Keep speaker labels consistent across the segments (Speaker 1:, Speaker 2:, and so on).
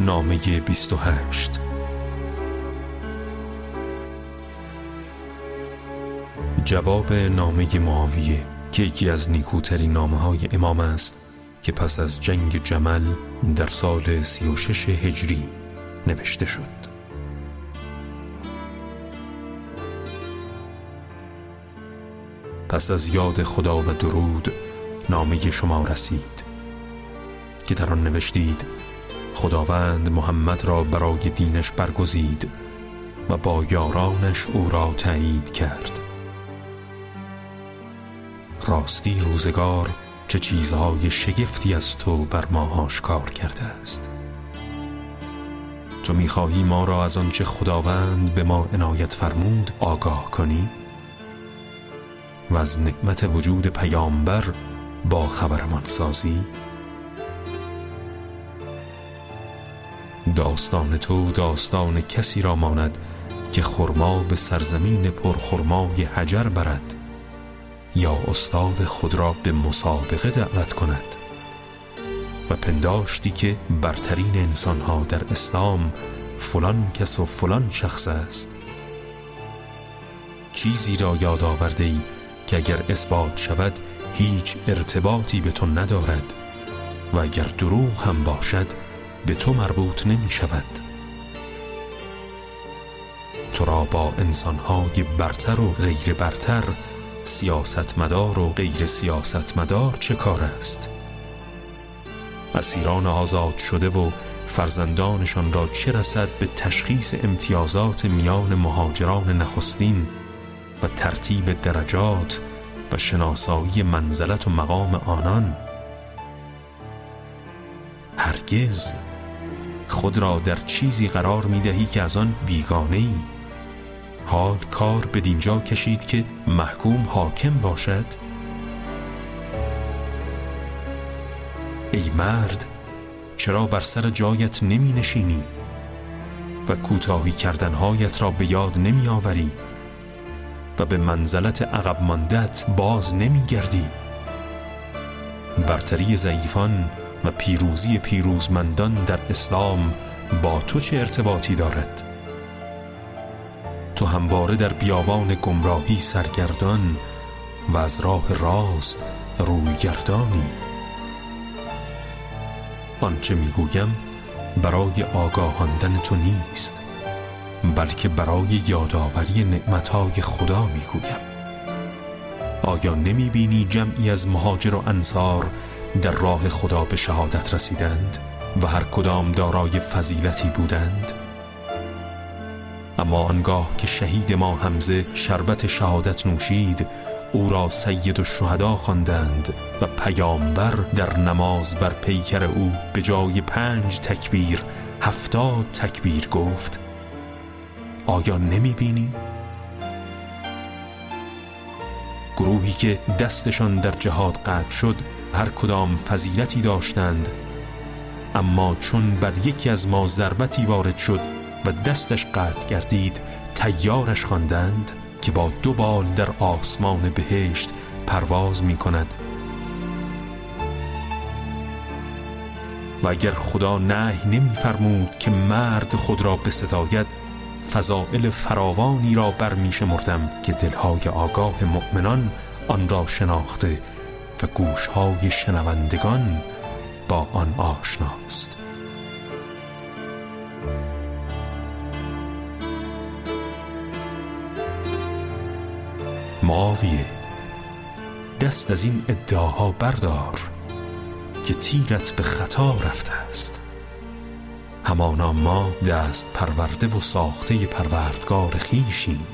Speaker 1: نامه 28 جواب نامه معاویه که یکی از نیکوترین نامه های امام است که پس از جنگ جمل در سال 36 هجری نوشته شد. پس از یاد خدا و درود نامه شما رسید که در آن نوشتید خداوند محمد را برای دینش برگزید و با یارانش او را تایید کرد. راستی روزگار چه چیزهای شگفتی از تو بر ما آشکار کرده است. تو می‌خواهی ما را از آنچه خداوند به ما عنایت فرمود آگاه کنی؟ و از نعمت وجود پیامبر با خبرمان سازی؟ داستان تو داستان کسی را ماند که خرما به سرزمین پرخرمای حجر برد یا استاد خود را به مسابقه دعوت کند و پنداشتی که برترین انسانها در اسلام فلان کس و فلان شخص است. چیزی را یاد آورده ای که اگر اثبات شود هیچ ارتباطی به تو ندارد و اگر دروغ هم باشد به تو مربوط نمی شود. تو را با انسانهای برتر و غیر برتر سیاستمدار و غیر سیاستمدار چه کار است؟ اسیران آزاد شده و فرزندانشان را چه رسد به تشخیص امتیازات میان مهاجران نخستین و ترتیب درجات و شناسایی منزلت و مقام آنان؟ هرگز خود را در چیزی قرار می دهی که از آن بیگانه ای حال کار به دینجا کشید که محکوم حاکم باشد. ای مرد چرا بر سر جایت نمی نشینی و کوتاهی کردنهایت را به یاد نمی آوری و به منزلت عقب ماندت باز نمی گردی برتری ضعیفان و پیروزی پیروزمندان در اسلام با تو چه ارتباطی دارد؟ تو همواره در بیابان گمراهی سرگردان و از راه راست روی گردانی. آنچه می‌گویم برای آگاهاندن تو نیست بلکه برای یادآوری نعمتهای خدا می‌گویم. آیا نمی بینی جمعی از مهاجر و انصار در راه خدا به شهادت رسیدند و هر کدام دارای فضیلتی بودند اما آنگاه که شهید ما حمزه شربت شهادت نوشید او را سید و شهدا خواندند و پیامبر در نماز بر پیکر او به جای پنج تکبیر هفتاد تکبیر گفت آیا نمی بینی؟ گروهی که دستشان در جهاد قطع شد هر کدام فضیلتی داشتند اما چون بر یکی از ما ضربتی وارد شد و دستش قطع گردید تیارش خواندند که با دو بال در آسمان بهشت پرواز می کند و اگر خدا نه نمیفرمود که مرد خود را ستاید فضائل فراوانی را برمیشمردم که دلهای آگاه مؤمنان آن را شناخته و گوشهای شنوندگان با آن آشناست. معاویه دست از این ادعاها بردار که تیرت به خطا رفته است. همانا ما دست پرورده و ساخته پروردگار خیشیم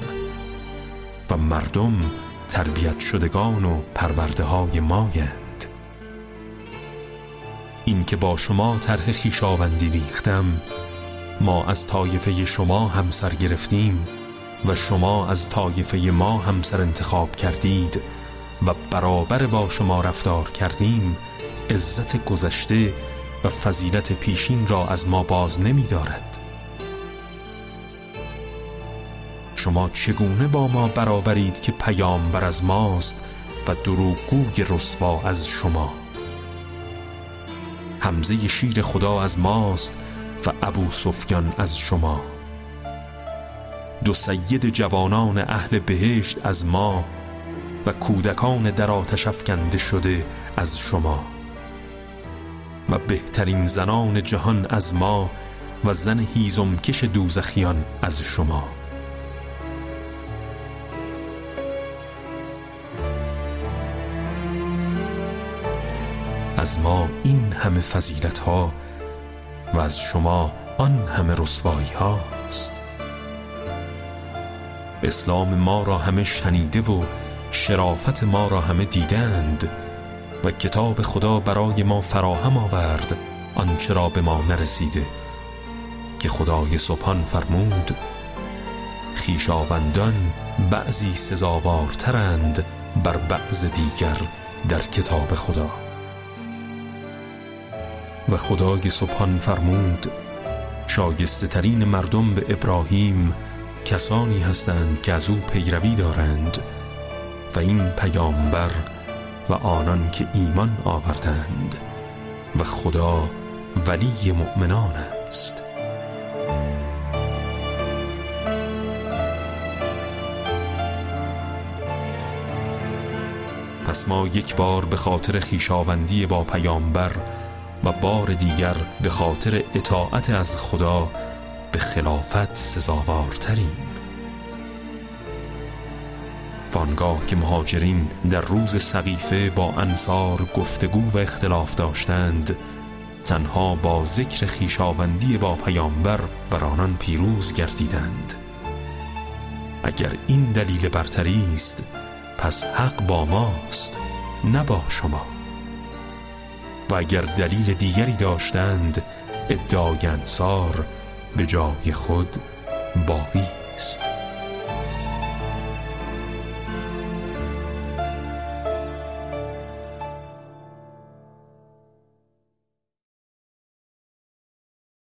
Speaker 1: و مردم تربیت شدگان و پرورده های مایند. این که با شما طرح خیشاوندی ریختم ما از طایفه شما همسر گرفتیم و شما از طایفه ما همسر انتخاب کردید و برابر با شما رفتار کردیم عزت گذشته و فضیلت پیشین را از ما باز نمی دارد شما چگونه با ما برابرید که پیامبر از ماست و دروغگوی رسوا از شما؟ حمزه شیر خدا از ماست و ابو سفیان از شما. دو سید جوانان اهل بهشت از ما و کودکان در آتش افکنده شده از شما. و بهترین زنان جهان از ما و زن هیزمکش دوزخیان از شما. از ما این همه فضیلت ها و از شما آن همه رسوایی هاست. اسلام ما را همه شنیده و شرافت ما را همه دیدند و کتاب خدا برای ما فراهم آورد آنچه را به ما نرسیده که خدای سبحان فرمود خیشاوندان بعضی سزاوارترند بر بعض دیگر در کتاب خدا. و خدای سبحان فرمود شایسته ترین مردم به ابراهیم کسانی هستند که از او پیروی دارند و این پیامبر و آنان که ایمان آوردند و خدا ولی مؤمنان است. پس ما یک بار به خاطر خیشاوندی با پیامبر و بار دیگر به خاطر اطاعت از خدا به خلافت سزاوارتریم. وانگاه که مهاجرین در روز سقیفه با انصار گفتگو و اختلاف داشتند تنها با ذکر خیشاوندی با پیامبر بر آنان پیروز گردیدند. اگر این دلیل برتری است پس حق با ماست نه با شما. و اگر دلیل دیگری داشتند ادعای انصار به جای خود باقی است.